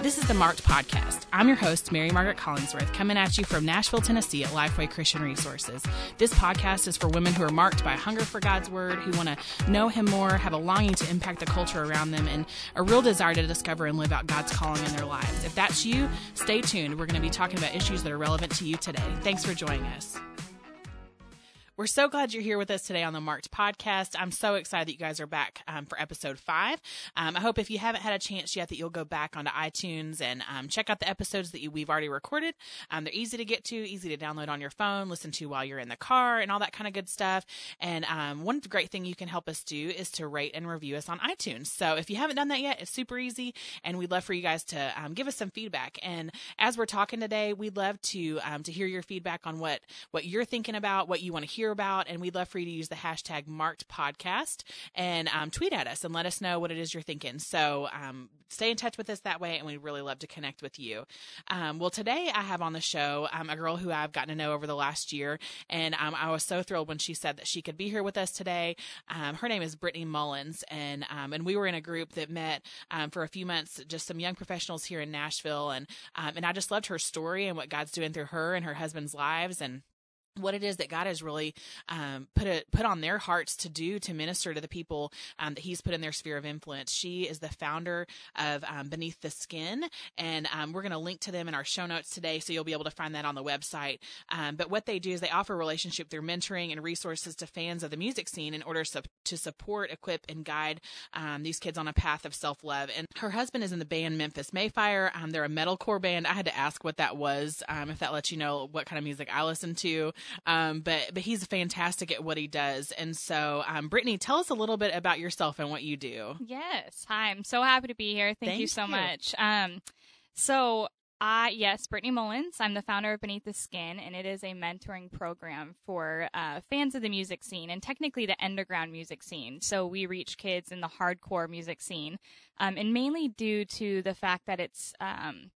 This is the Marked Podcast. I'm your host, Mary Margaret Collingsworth, coming at you from Nashville, Tennessee at Lifeway Christian Resources. This podcast is for women who are marked by a hunger for God's Word, who want to know Him more, have a longing to impact the culture around them, and a real desire to discover and live out God's calling in their lives. If that's you, stay tuned. We're going to be talking about issues that are relevant to you today. Thanks for joining us. We're so glad you're here with us today on the Marked Podcast. I'm so excited that you guys are back um, for episode five. Um, I hope if you haven't had a chance yet that you'll go back onto iTunes and um, check out the episodes that you, we've already recorded. Um, they're easy to get to, easy to download on your phone, listen to while you're in the car, and all that kind of good stuff. And um, one great thing you can help us do is to rate and review us on iTunes. So if you haven't done that yet, it's super easy, and we'd love for you guys to um, give us some feedback. And as we're talking today, we'd love to to hear your feedback on what what you're thinking about, what you want to hear hear about, and we'd love for you to use the hashtag marked podcast and um, tweet at us and let us know what it is you're thinking. So um, stay in touch with us that way, and we'd really love to connect with you. Um, well, today I have on the show um, a girl who I've gotten to know over the last year, and um, I was so thrilled when she said that she could be here with us today. Um, her name is Brittany Mullins, and and we were in a group that met for a few months, just some young professionals here in Nashville, and and I just loved her story and what God's doing through her and her husband's lives, and what it is that God has really um, put put on their hearts to do to minister to the people um, that He's put in their sphere of influence. She is the founder of um, Beneath the Skin, and um, we're going to link to them in our show notes today, so you'll be able to find that on the website. Um, but what they do is they offer relationship through mentoring and resources to fans of the music scene in order su- to support, equip, and guide um, these kids on a path of self love. And her husband is in the band Memphis May Fire. they're a metalcore band. I had to ask what that was, if that lets you know what kind of music I listen to. Um, but but he's fantastic at what he does. And so, um, Brittany, tell us a little bit about yourself and what you do. Yes, hi. I'm so happy to be here. Thank, Thank you so you. much. Um, so I yes, Brittany Mullins. I'm the founder of Beneath the Skin, and it is a mentoring program for uh, fans of the music scene and technically the underground music scene. So we reach kids in the hardcore music scene, um, and mainly due to the fact that it's um,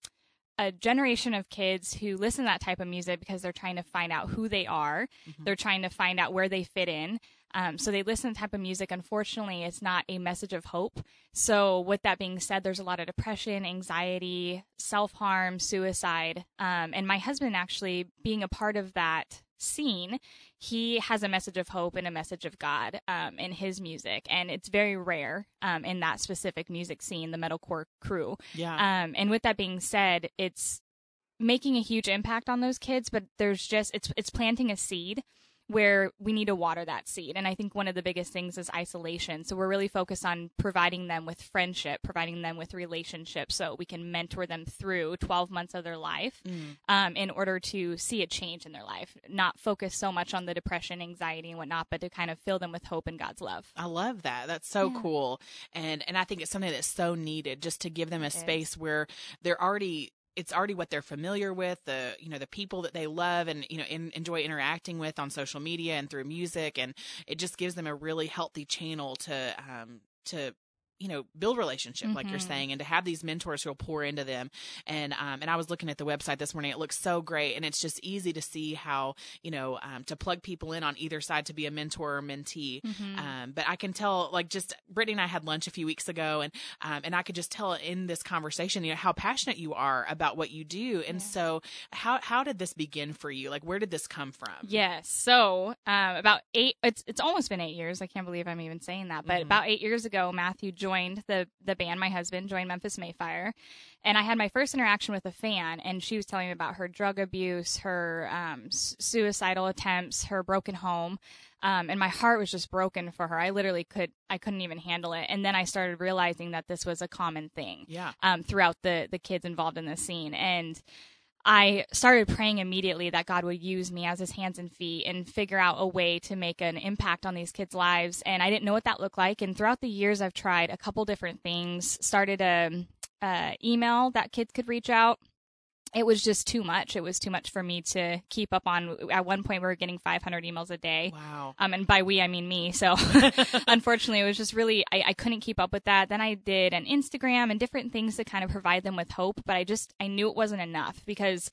a generation of kids who listen to that type of music because they're trying to find out who they are. Mm-hmm. They're trying to find out where they fit in. Um, so they listen to type of music. Unfortunately, it's not a message of hope. So with that being said, there's a lot of depression, anxiety, self harm, suicide. Um, and my husband actually being a part of that scene, he has a message of hope and a message of God um, in his music, and it's very rare um, in that specific music scene, the metalcore crew. Yeah. Um, and with that being said, it's making a huge impact on those kids, but there's just it's it's planting a seed where we need to water that seed. And I think one of the biggest things is isolation. So we're really focused on providing them with friendship, providing them with relationships so we can mentor them through 12 months of their life mm. um, in order to see a change in their life, not focus so much on the depression, anxiety, and whatnot, but to kind of fill them with hope and God's love. I love that. That's so yeah. cool. And, and I think it's something that's so needed just to give them a it space is. where they're already it's already what they're familiar with the you know the people that they love and you know in, enjoy interacting with on social media and through music. And it just gives them a really healthy channel to um to you know build relationship mm-hmm. like you're mm-hmm. saying and to have these mentors who'll pour into them and um, and I was looking at the website this morning it looks so great and it's just easy to see how you know um, to plug people in on either side to be a mentor or mentee mm-hmm. um, but I can tell like just Brittany and I had lunch a few weeks ago and um, and I could just tell in this conversation you know how passionate you are about what you do and yeah. so how how did this begin for you like where did this come from yes so um, about eight it's it's almost been eight years I can't believe I'm even saying that but mm-hmm. about eight years ago Matthew joined joined the the band. My husband joined Memphis May Fire, and I had my first interaction with a fan, and she was telling me about her drug abuse, her um, suicidal attempts, her broken home. Um, and my heart was just broken for her. I literally could, I couldn't even handle it. And then I started realizing that this was a common thing, yeah, um, throughout the the kids involved in the scene. And I started praying immediately that God would use me as his hands and feet and figure out a way to make an impact on these kids' lives. And I didn't know what that looked like. And throughout the years, I've tried a couple different things, started a, a email that kids could reach out it was just too much. It was too much for me to keep up on. At one point, we were getting 500 emails a day. Wow. Um, and by we, I mean me. So unfortunately, it was just really, I, I couldn't keep up with that. Then I did an Instagram and different things to kind of provide them with hope. But I just, I knew it wasn't enough because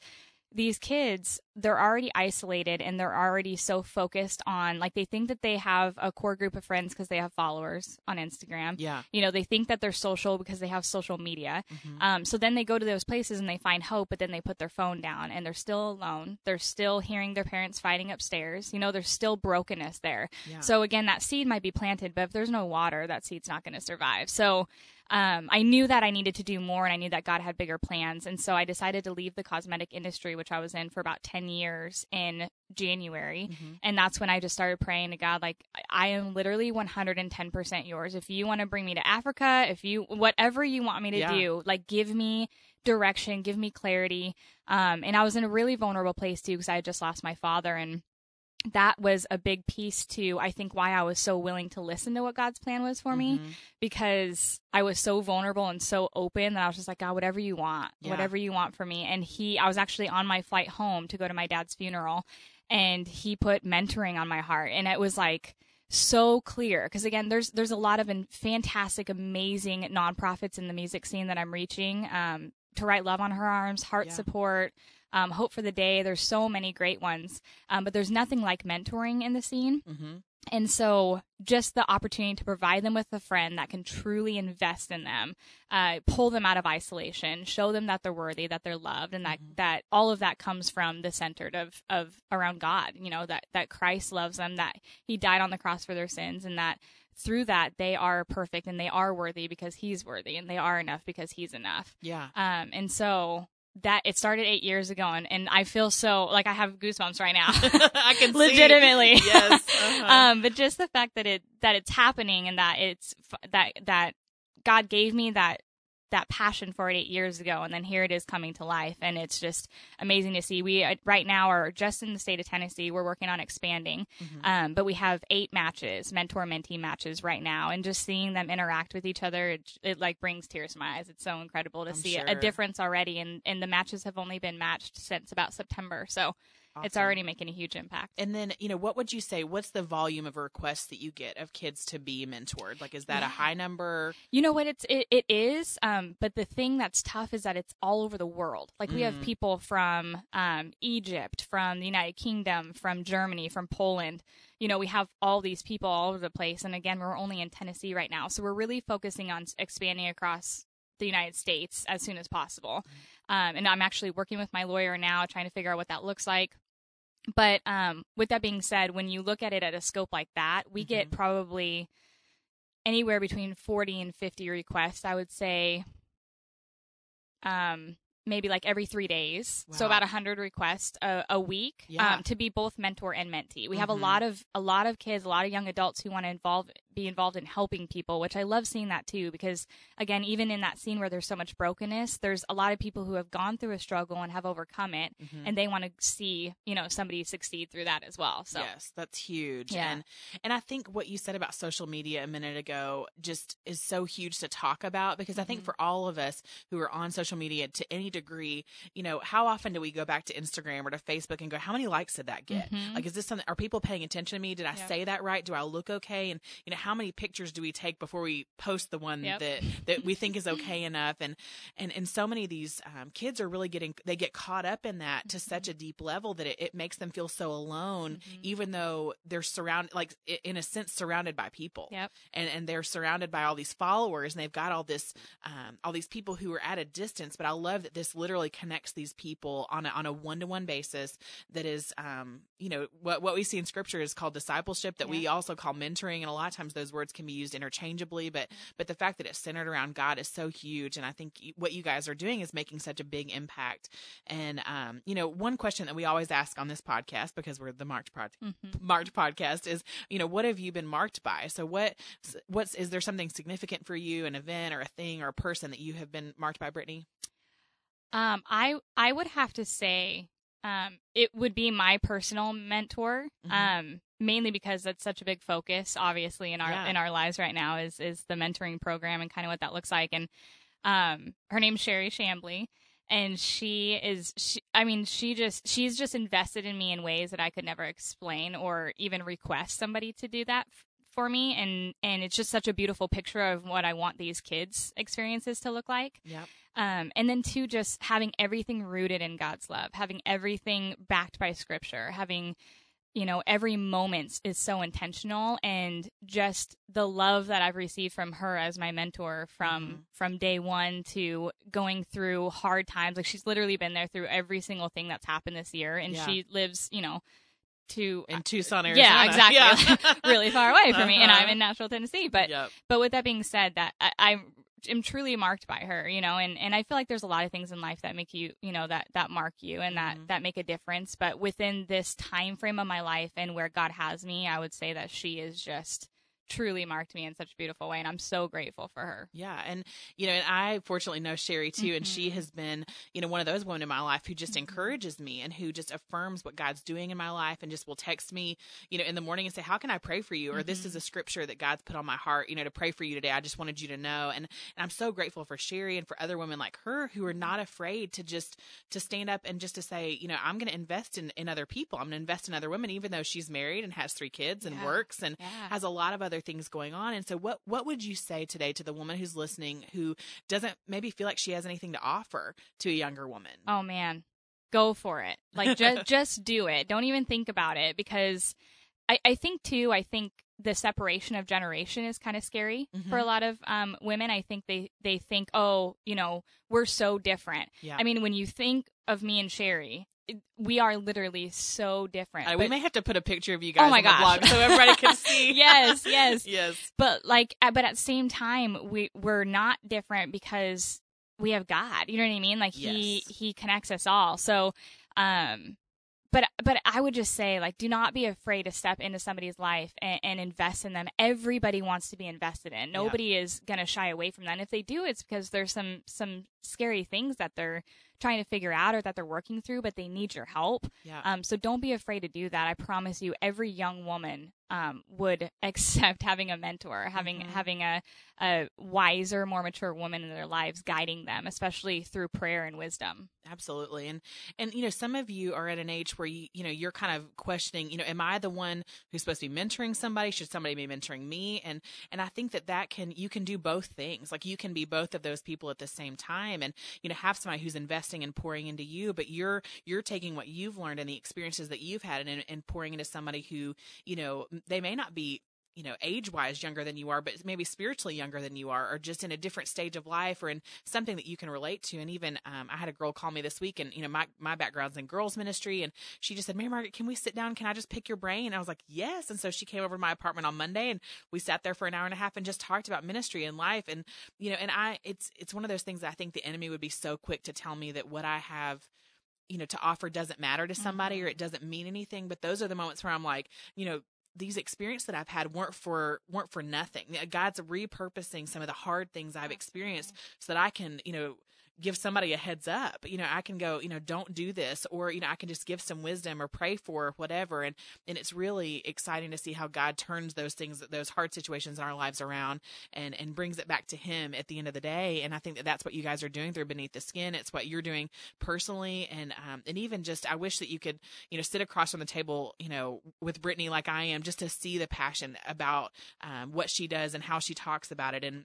these kids they're already isolated and they're already so focused on like they think that they have a core group of friends because they have followers on instagram. Yeah. You know they think that they're social because they have social media. Mm-hmm. um, so then they go to those places and they find hope but then they put their phone down and they're still alone. They're still hearing their parents fighting upstairs. You know there's still brokenness there. Yeah. so again that seed might be planted but if there's no water that seed's not going to survive. So um, I knew that I needed to do more and I knew that God had bigger plans. And so I decided to leave the cosmetic industry, which I was in for about 10 years in January. Mm-hmm. And that's when I just started praying to God, like, I am literally 110% yours. If you want to bring me to Africa, if you, whatever you want me to yeah. do, like, give me direction, give me clarity. Um, and I was in a really vulnerable place too because I had just lost my father and that was a big piece to I think why I was so willing to listen to what God's plan was for mm-hmm. me because I was so vulnerable and so open that I was just like God whatever you want yeah. whatever you want for me and he I was actually on my flight home to go to my dad's funeral and he put mentoring on my heart and it was like so clear because again there's there's a lot of fantastic amazing nonprofits in the music scene that I'm reaching um, to write love on her arms heart yeah. support um, Hope for the Day. There's so many great ones, um, but there's nothing like mentoring in the scene. Mm-hmm. And so, just the opportunity to provide them with a friend that can truly invest in them, uh, pull them out of isolation, show them that they're worthy, that they're loved, and that, mm-hmm. that all of that comes from the centered of, of around God. You know that that Christ loves them, that He died on the cross for their sins, and that through that they are perfect and they are worthy because He's worthy, and they are enough because He's enough. Yeah. Um. And so that it started eight years ago and, and I feel so like I have goosebumps right now. I can legitimately. Yes. Uh-huh. um, but just the fact that it, that it's happening and that it's, that, that God gave me that that passion for it eight years ago, and then here it is coming to life, and it's just amazing to see. We uh, right now are just in the state of Tennessee. We're working on expanding, mm-hmm. um, but we have eight matches, mentor mentee matches right now, and just seeing them interact with each other, it, it like brings tears to my eyes. It's so incredible to I'm see sure. a difference already, and and the matches have only been matched since about September, so Awesome. It's already making a huge impact. And then, you know, what would you say? What's the volume of requests that you get of kids to be mentored? Like, is that yeah. a high number? You know what? It's it, it is. Um, but the thing that's tough is that it's all over the world. Like, we mm. have people from um, Egypt, from the United Kingdom, from Germany, from Poland. You know, we have all these people all over the place. And again, we're only in Tennessee right now, so we're really focusing on expanding across the United States as soon as possible. Mm. Um, and I'm actually working with my lawyer now, trying to figure out what that looks like. But um, with that being said, when you look at it at a scope like that, we mm-hmm. get probably anywhere between 40 and 50 requests. I would say um, maybe like every three days. Wow. So about a hundred requests a, a week yeah. um, to be both mentor and mentee. We mm-hmm. have a mm-hmm. lot of a lot of kids, a lot of young adults who want to involve be involved in helping people, which I love seeing that too. Because again, even in that scene where there's so much brokenness, there's a lot of people who have gone through a struggle and have overcome it, mm-hmm. and they want to see you know somebody succeed through that as well. So yes, that's huge. Yeah. And and I think what you said about social media a minute ago just is so huge to talk about because. I think mm-hmm. for all of us who are on social media to any degree, you know, how often do we go back to Instagram or to Facebook and go, how many likes did that get? Mm-hmm. Like, is this something? Are people paying attention to me? Did I yep. say that right? Do I look okay? And you know, how many pictures do we take before we post the one yep. that that we think is okay enough? And and and so many of these um, kids are really getting they get caught up in that to mm-hmm. such a deep level that it, it makes them feel so alone, mm-hmm. even though they're surrounded, like in a sense, surrounded by people. Yep. And and they're surrounded by all these followers, and they've got all this um, all these people who are at a distance. But I love that this literally connects these people on a on a one to one basis. That is, um, you know, what what we see in Scripture is called discipleship. That we also call mentoring, and a lot of times those words can be used interchangeably. But but the fact that it's centered around God is so huge, and I think what you guys are doing is making such a big impact. And um, you know, one question that we always ask on this podcast because we're the Marked pod- mm-hmm. Marked podcast is, you know, what have you been marked by? So what what's is there something significant for you, an event or a thing or a person that you have been marked by, Brittany? Um, I I would have to say um, it would be my personal mentor. Mm-hmm. Um, mainly because that's such a big focus, obviously in our yeah. in our lives right now is is the mentoring program and kind of what that looks like. And um, her name's Sherry Shambly, and she is she, I mean she just she's just invested in me in ways that I could never explain or even request somebody to do that for me and and it's just such a beautiful picture of what I want these kids experiences to look like. Yep. Um, and then two, just having everything rooted in God's love, having everything backed by scripture, having you know every moment is so intentional and just the love that i've received from her as my mentor from mm-hmm. from day one to going through hard times like she's literally been there through every single thing that's happened this year and yeah. she lives you know to in Tucson, Arizona. Yeah, exactly. Yeah. really far away from uh-huh. me, and I'm uh-huh. in Nashville, Tennessee. But yep. but with that being said, that I, I am truly marked by her, you know, and and I feel like there's a lot of things in life that make you, you know, that that mark you and that mm-hmm. that make a difference. But within this time frame of my life and where God has me, I would say that she is just truly marked me in such a beautiful way and I'm so grateful for her. Yeah, and you know, and I fortunately know Sherry too mm-hmm. and she mm-hmm. has been, you know, one of those women in my life who just mm-hmm. encourages me and who just affirms what God's doing in my life and just will text me, you know, in the morning and say, "How can I pray for you?" or mm-hmm. "This is mm-hmm. a scripture that God's put on my heart, you know, to pray for you today. I just wanted you to know." And, and I'm so grateful for Sherry and for other women like her who are not afraid to just to stand up and just to say, you know, I'm going to invest in in other people. I'm going to invest in other women even though she's married and has three kids and yeah. works and yeah. has a lot of other things going on and so what what would you say today to the woman who's listening who doesn't maybe feel like she has anything to offer to a younger woman? Oh man. Go for it. Like just just do it. Don't even think about it because I, I think too, I think the separation of generation is kind of scary mm-hmm. for a lot of um, women. I think they they think, oh, you know, we're so different. Yeah. I mean, when you think of me and Sherry, we are literally so different. Uh, we may have to put a picture of you guys oh my on gosh. the blog so everybody can see. yes, yes, yes. But like, but at the same time, we we're not different because we have God. You know what I mean? Like yes. he he connects us all. So, um, but but I would just say like do not be afraid to step into somebody's life and, and invest in them. Everybody wants to be invested in. Nobody yeah. is gonna shy away from that. And if they do, it's because there's some some scary things that they're trying to figure out or that they're working through, but they need your help. Yeah. Um, so don't be afraid to do that. I promise you, every young woman um, would accept having a mentor, having mm-hmm. having a, a wiser, more mature woman in their lives guiding them, especially through prayer and wisdom. Absolutely. And and you know, some of you are at an age where you you know, you're kind of questioning, you know, am I the one who's supposed to be mentoring somebody? Should somebody be mentoring me? And and I think that that can you can do both things. Like you can be both of those people at the same time and you know, have somebody who's investing and pouring into you, but you're you're taking what you've learned and the experiences that you've had and and pouring into somebody who, you know, they may not be you know, age wise younger than you are, but maybe spiritually younger than you are, or just in a different stage of life or in something that you can relate to. And even, um, I had a girl call me this week and, you know, my, my background's in girls ministry and she just said, Mary Margaret, can we sit down? Can I just pick your brain? And I was like, yes. And so she came over to my apartment on Monday and we sat there for an hour and a half and just talked about ministry and life. And, you know, and I, it's, it's one of those things that I think the enemy would be so quick to tell me that what I have you know to offer doesn't matter to somebody mm-hmm. or it doesn't mean anything but those are the moments where i'm like you know these experiences that I've had weren't for weren't for nothing. God's repurposing some of the hard things I've experienced so that I can, you know, give somebody a heads up. You know, I can go, you know, don't do this, or you know, I can just give some wisdom or pray for whatever. And and it's really exciting to see how God turns those things, those hard situations in our lives around, and and brings it back to Him at the end of the day. And I think that that's what you guys are doing through Beneath the Skin. It's what you're doing personally, and um, and even just I wish that you could, you know, sit across from the table, you know, with Brittany like I am, just to see the passion about um, what she does and how she talks about it, and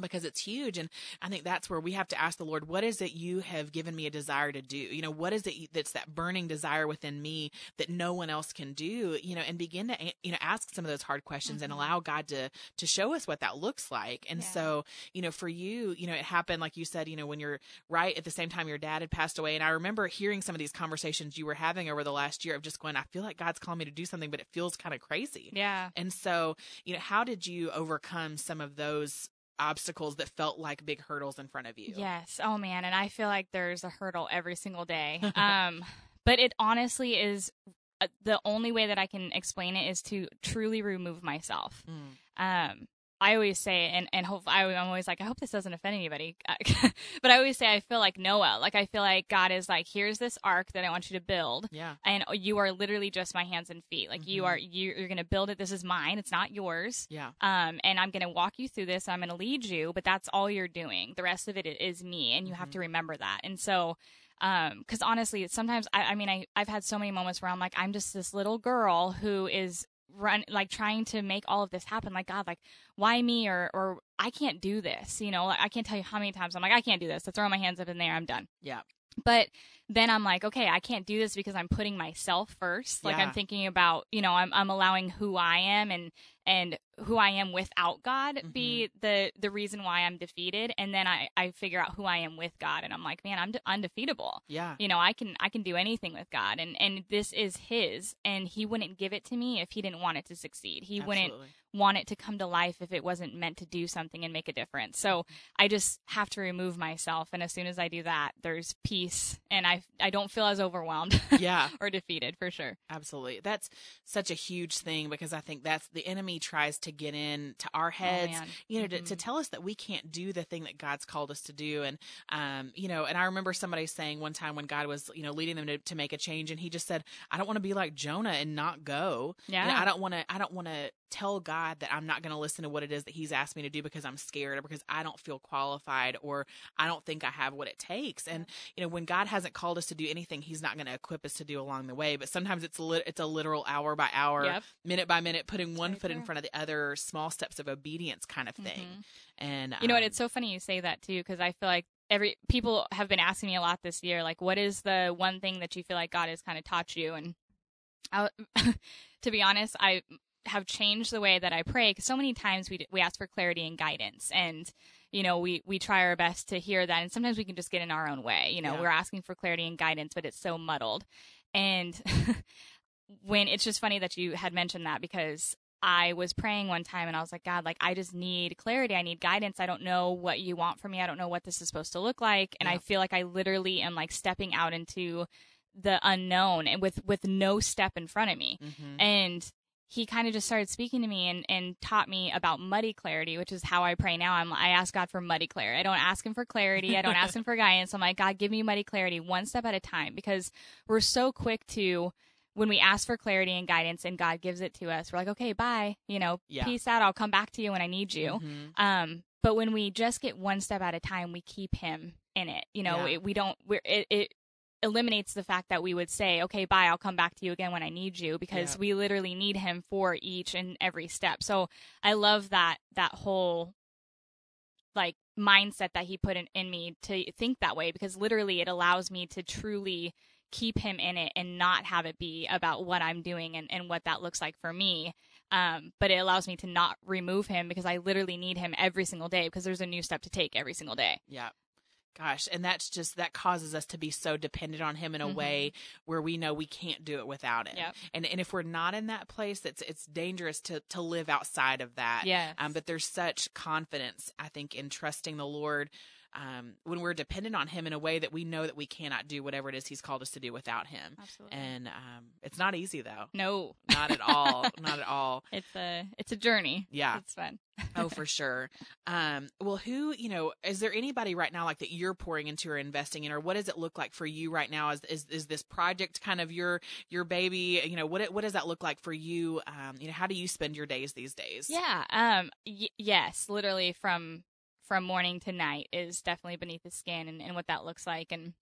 because it's huge. And i think that's where we have to ask the lord what is it you have given me a desire to do? You know what is it that's that burning desire within me that no one else can do? You know and begin to you know ask some of those hard questions mm-hmm. and allow god to to show us what that looks like. And yeah. so you know for you you know it happened like you said you know when you're right at the same time your dad had passed away. And i remember hearing some of these conversations you were having over the last year of just going i feel like god's calling me to do something but it feels kind of crazy. Yeah. And so you know how did you overcome some of those obstacles that felt like big hurdles in front of you. Yes. Oh man, and I feel like there's a hurdle every single day. um but it honestly is uh, the only way that I can explain it is to truly remove myself. Mm. Um I always say, and and hope I, am always like, I hope this doesn't offend anybody, but I always say I feel like Noah, like I feel like God is like, here's this ark that I want you to build, yeah, and you are literally just my hands and feet, like mm-hmm. you are you, you're gonna build it. This is mine, it's not yours, yeah, um, and I'm gonna walk you through this. I'm gonna lead you, but that's all you're doing. The rest of it is me, and you mm-hmm. have to mm-hmm. remember that. And so um because honestly sometimes I, I mean I, i've had so many moments where i'm like i'm just this little girl who is run like trying to make all of this happen like god like why me? or or i can't do this you know like i can't tell you how many times i'm like i can't do this i throw my hands up in there i'm done. Yeah. But then I'm like, okay, I can't do this because I'm putting myself first. Like yeah. I'm thinking about, you know, I'm I'm allowing who I am and and who I am without God mm-hmm. be the the reason why I'm defeated and then I I figure out who I am with God and I'm like man I'm de- undefeatable yeah you know I can I can do anything with God and and this is his and he wouldn't give it to me if he didn't want it to succeed he Absolutely. wouldn't want it to come to life if it wasn't meant to do something and make a difference so mm-hmm. I just have to remove myself and as soon as I do that there's peace and I I don't feel as overwhelmed yeah or defeated for sure Absolutely that's such a huge thing because I think that's the enemy tries to get in to our oh, heads, oh, you know, mm-hmm. to, to, tell us that we can't do the thing that God's called us to do. And, um, you know, and I remember somebody saying one time when God was, you know, leading them to, to make a change and he just said, I don't want to be like Jonah and not go. Yeah. You know, I don't want to, I don't want to tell God that I'm not going to listen to what it is that he's asked me to do because I'm scared or because I don't feel qualified or I don't think I have what it takes. And, you know, when God hasn't called us to do anything, he's not going to equip us to do along the way. But sometimes it's a, li- it's a literal hour by hour, yep. minute by minute, putting one foot in front of the other, small steps of obedience kind of thing. Mm-hmm. And you know what? Um, it's so funny you say that too, because I feel like every people have been asking me a lot this year, like, what is the one thing that you feel like God has kind of taught you? And I, to be honest, I have changed the way that I pray because so many times we we ask for clarity and guidance and you know we we try our best to hear that and sometimes we can just get in our own way you know yeah. we're asking for clarity and guidance but it's so muddled and when it's just funny that you had mentioned that because I was praying one time and I was like, God, like, I just need clarity. I need guidance. I don't know what you want from me. I don't know what this is supposed to look like. And yeah. I feel like I literally am like stepping out into the unknown and with, with no step in front of me. Mm-hmm. And he kind of just started speaking to me and, and taught me about muddy clarity, which is how I pray now. I'm, I ask God for muddy clarity. I don't ask him for clarity. I don't ask him for guidance. I'm like, God, give me muddy clarity one step at a time because we're so quick to, when we ask for clarity and guidance and God gives it to us, we're like, okay, bye, you know, yeah. peace out. I'll come back to you when I need you. Mm-hmm. Um, but when we just get one step at a time, we keep him in it. You know, yeah. it, we don't, we're, it, it eliminates the fact that we would say, okay, bye, I'll come back to you again when I need you because yeah. we literally need him for each and every step. So I love that, that whole like mindset that he put in, in me to think that way because literally it allows me to truly keep him in it and not have it be about what I'm doing and, and what that looks like for me. Um, but it allows me to not remove him because I literally need him every single day because there's a new step to take every single day. Yeah. Gosh, and that's just that causes us to be so dependent on him in a mm-hmm. way where we know we can't do it without him. Yep. And and if we're not in that place, it's it's dangerous to to live outside of that. Yeah. Um, but there's such confidence, I think, in trusting the Lord um, when we're dependent on him in a way that we know that we cannot do whatever it is he's called us to do without him. Absolutely. And um, it's not easy though. No, not at all. not at all. It's a it's a journey. Yeah, it's fun. oh, for sure. Um, well, who you know? Is there anybody right now like that you're pouring into or investing in, or what does it look like for you right now? Is is, is this project kind of your your baby? You know, what what does that look like for you? Um, you know, how do you spend your days these days? Yeah. Um. Y- yes, literally from from morning to night is definitely beneath the skin and, and what that looks like and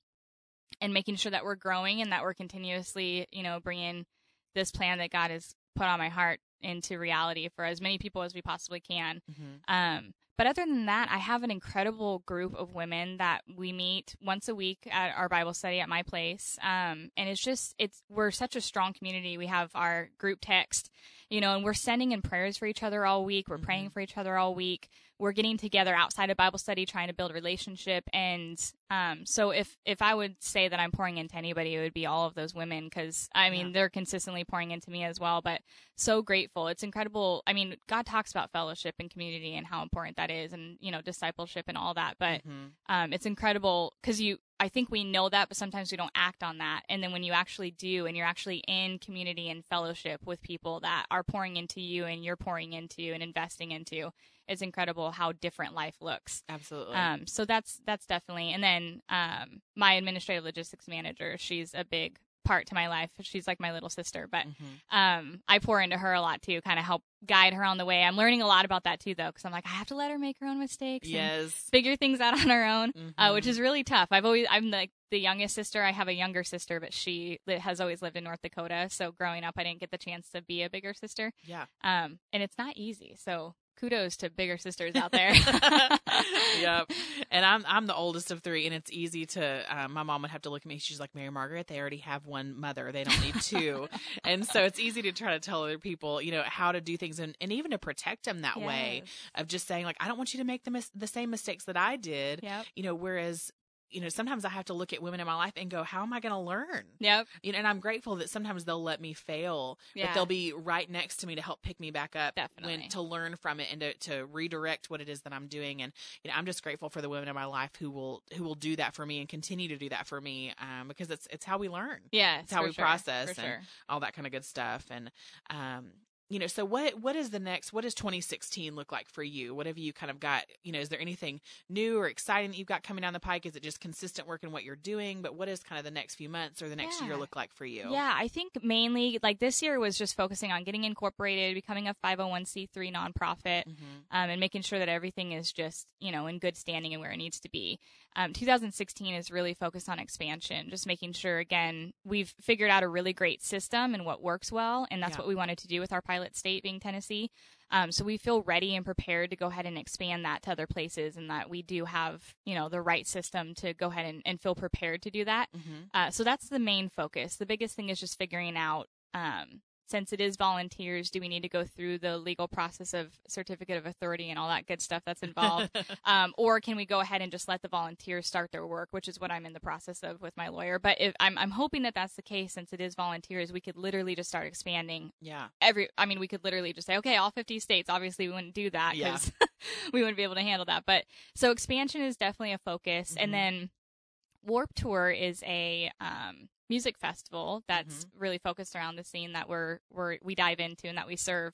and making sure that we're growing and that we're continuously you know bringing this plan that god has put on my heart into reality for as many people as we possibly can. Mm-hmm. um, but other than that i have an incredible group of women that we meet once a week at our bible study at my place. Um, and it's just it's we're such a strong community. We have our group text you know and we're sending in prayers for each other all week. We're mm-hmm. praying for each other all week we're getting together outside of Bible study, trying to build a relationship. And um, so if if I would say that I'm pouring into anybody, it would be all of those women because I mean yeah. they're consistently pouring into me as well. But so grateful, it's incredible. I mean, God talks about fellowship and community and how important that is, and you know discipleship and all that. But mm-hmm. um, it's incredible because you I think we know that, but sometimes we don't act on that. And then when you actually do, and you're actually in community and fellowship with people that are pouring into you and you're pouring into and investing into, it's incredible how different life looks. Absolutely. Um, so that's that's definitely. And then um, my administrative logistics manager, she's a big part to my life. She's like my little sister, but mm-hmm. um, I pour into her a lot too, kind of help guide her on the way. I'm learning a lot about that too, though, because I'm like, I have to let her make her own mistakes, yes, figure things out on her own, mm-hmm. uh, which mm-hmm. is really tough. I've always, I'm like the youngest sister. I have a younger sister, but she has always lived in North Dakota. So growing up, I didn't get the chance to be a bigger sister. Yeah, um, and it's not easy. So kudos to bigger sisters out there. yep. And I'm I'm the oldest of three, and it's easy to. Um, my mom would have to look at me. She's like, Mary Margaret, they already have one mother. They don't need two. and so it's easy to try to tell other people, you know, how to do things, and, and even to protect them that yes. way of just saying like, I don't want you to make the mis- the same mistakes that I did. Yep. You know, whereas you know, sometimes I have to look at women in my life and go, how am I going to learn? Yep. You know, and I'm grateful that sometimes they'll let me fail, yeah. but they'll be right next to me to help pick me back up Definitely. when to learn from it and to, to redirect what it is that I'm doing. And, you know, I'm just grateful for the women in my life who will, who will do that for me and continue to do that for me. Um, because it's, it's how we learn. Yeah. It's how we sure. process and sure. all that kind of good stuff. And, um, you know, so what what is the next? What does 2016 look like for you? What have you kind of got? You know, is there anything new or exciting that you've got coming down the pike? Is it just consistent work in what you're doing? But what is kind of the next few months or the next yeah. year look like for you? Yeah, I think mainly like this year was just focusing on getting incorporated, becoming a 501c3 nonprofit, mm-hmm. um, and making sure that everything is just you know in good standing and where it needs to be. Um, 2016 is really focused on expansion, just making sure again we've figured out a really great system and what works well, and that's yeah. what we wanted to do with our pilot state being Tennessee. Um, so we feel ready and prepared to go ahead and expand that to other places, and that we do have you know the right system to go ahead and, and feel prepared to do that. Mm-hmm. Uh, so that's the main focus. The biggest thing is just figuring out um, since it is volunteers, do we need to go through the legal process of certificate of authority and all that good stuff that's involved? um, or can we go ahead and just let the volunteers start their work, which is what I'm in the process of with my lawyer. But if I'm, I'm hoping that that's the case, since it is volunteers, we could literally just start expanding. Yeah. Every, I mean, we could literally just say, okay, all 50 states. Obviously, we wouldn't do that because yeah. we wouldn't be able to handle that. But so expansion is definitely a focus. Mm-hmm. And then Warped Tour is a um, music festival that's mm-hmm. really focused around the scene that we're, we're we dive into and that we serve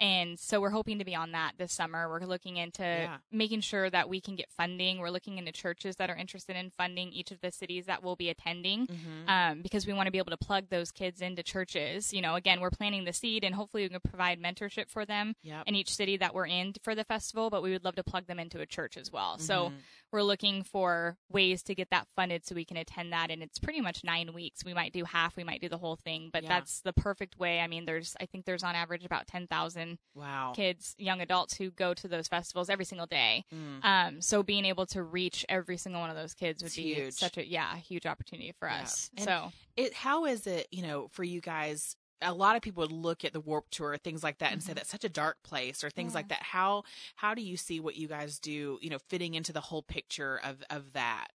and so we're hoping to be on that this summer. We're looking into yeah. making sure that we can get funding. We're looking into churches that are interested in funding each of the cities that we'll be attending mm-hmm. um, because we want to be able to plug those kids into churches. You know, again, we're planting the seed and hopefully we can provide mentorship for them yep. in each city that we're in for the festival, but we would love to plug them into a church as well. Mm-hmm. So we're looking for ways to get that funded so we can attend that. And it's pretty much nine weeks. We might do half, we might do the whole thing, but yeah. that's the perfect way. I mean, there's, I think there's on average about 10,000 wow. kids, young adults who go to those festivals every single day. Mm. Um, so being able to reach every single one of those kids would it's be huge. such a yeah, huge opportunity for us. And so it how is it, you know, for you guys a lot of people would look at the Warped Tour things like that mm-hmm. and say mm-hmm. that's such a dark place or things yeah. like that how how do you see what you guys do you know fitting into the whole picture of of that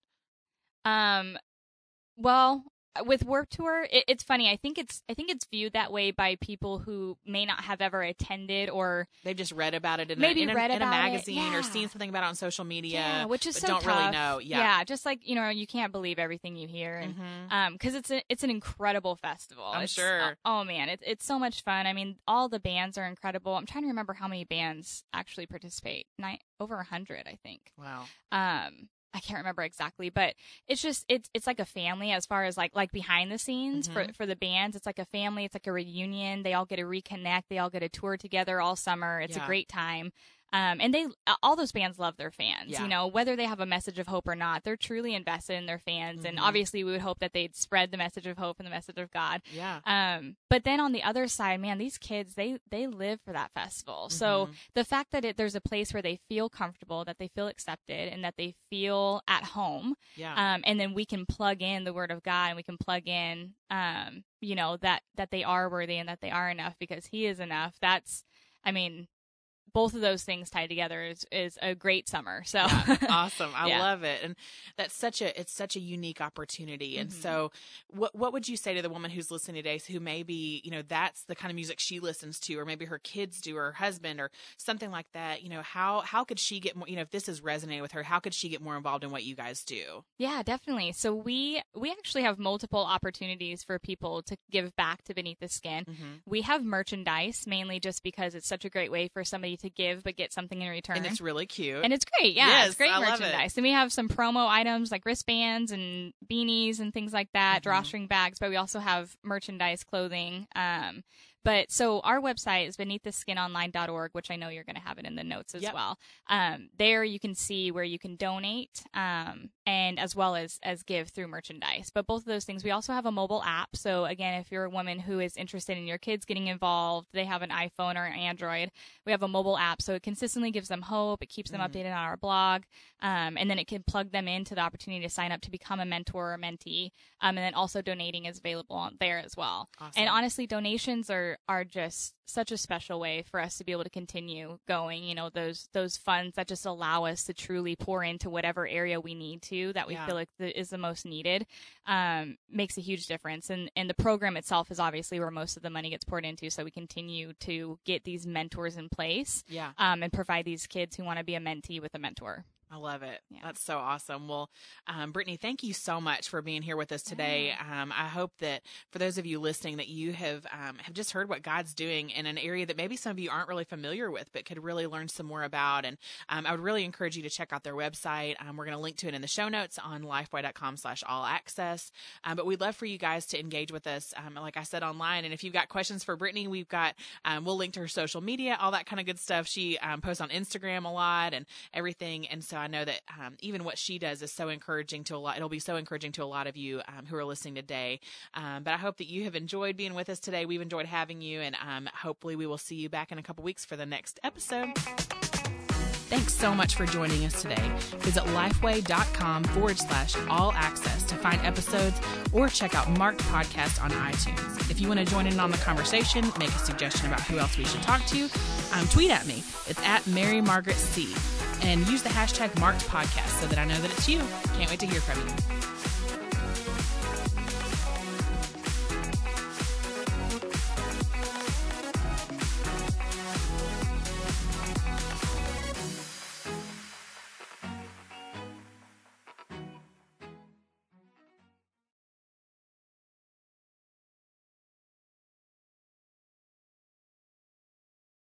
um well with Warped Tour, it, it's funny. I think it's I think it's viewed that way by people who may not have ever attended or they've just read about it in maybe a, in read a, in a magazine yeah. or seen something about it on social media, yeah, which is so don't tough. really know. Yeah, yeah, just like you know, you can't believe everything you hear, and mm-hmm. um, because it's a, it's an incredible festival. I'm it's, sure. Uh, oh man, it's it's so much fun. I mean, all the bands are incredible. I'm trying to remember how many bands actually participate. Nine over a hundred, I think. Wow. Um, I can't remember exactly, but it's just it's it's like a family as far as like like behind the scenes mm-hmm. for for the bands. It's like a family. It's like a reunion. They all get to reconnect. They all get a tour together all summer. It's yeah. a great time. Um, and they, all those bands love their fans, yeah. you know, whether they have a message of hope or not, they're truly invested in their fans. Mm-hmm. And obviously we would hope that they'd spread the message of hope and the message of God. Yeah. Um, but then on the other side, man, these kids, they, they live for that festival. Mm-hmm. So the fact that it, there's a place where they feel comfortable, that they feel accepted and that they feel at home. Yeah. Um, and then we can plug in the word of God and we can plug in, um, you know, that, that they are worthy and that they are enough because he is enough. That's, I mean, both of those things tied together is, is a great summer. So yeah, awesome. I yeah. love it. And that's such a, it's such a unique opportunity. And mm-hmm. so what, what would you say to the woman who's listening today who maybe, you know, that's the kind of music she listens to, or maybe her kids do, or her husband or something like that, you know, how, how could she get more, you know, if this is resonating with her, how could she get more involved in what you guys do? Yeah, definitely. So we, we actually have multiple opportunities for people to give back to Beneath the Skin. Mm-hmm. We have merchandise mainly just because it's such a great way for somebody to give but get something in return. And it's really cute. And it's great. Yeah, yes, it's great I merchandise. It. And we have some promo items like wristbands and beanies and things like that, mm-hmm. drawstring bags, but we also have merchandise clothing. Um, but so our website is beneaththeskinonline.org, which I know you're going to have it in the notes as yep. well. Um, there you can see where you can donate um, and as well as as give through merchandise. But both of those things, we also have a mobile app. So again, if you're a woman who is interested in your kids getting involved, they have an iPhone or an Android. We have a mobile app, so it consistently gives them hope. It keeps them mm. updated on our blog, um, and then it can plug them into the opportunity to sign up to become a mentor or mentee. Um, and then also donating is available on there as well. Awesome. And honestly, donations are are just such a special way for us to be able to continue going. You know, those those funds that just allow us to truly pour into whatever area we need to that we yeah. feel like the, is the most needed um, makes a huge difference. And and the program itself is obviously where most of the money gets poured into. So we continue to get these mentors in place, yeah, um, and provide these kids who want to be a mentee with a mentor. I love it. Yeah. That's so awesome. Well, um, Brittany, thank you so much for being here with us today. Um, I hope that for those of you listening, that you have um, have just heard what God's doing in an area that maybe some of you aren't really familiar with, but could really learn some more about. And um, I would really encourage you to check out their website. Um, we're going to link to it in the show notes on lifeway.com/slash all access. Um, but we'd love for you guys to engage with us, like I said, online. And if you've got questions for Brittany, we've got we'll link to her social media, all that kind of good stuff. She posts on Instagram a lot and everything, and so I know that um, even what she does is so encouraging to a lot. It'll be so encouraging to a lot of you um, who are listening today. Um, but I hope that you have enjoyed being with us today. We've enjoyed having you, and um, hopefully we will see you back in a couple weeks for the next episode. Thanks so much for joining us today. Visit lifeway.com forward slash all access to find episodes or check out Marked Podcast on iTunes. If you want to join in on the conversation, make a suggestion about who else we should talk to, um, tweet at me. It's at Mary Margaret C and use the hashtag marked podcast so that I know that it's you. Can't wait to hear from you.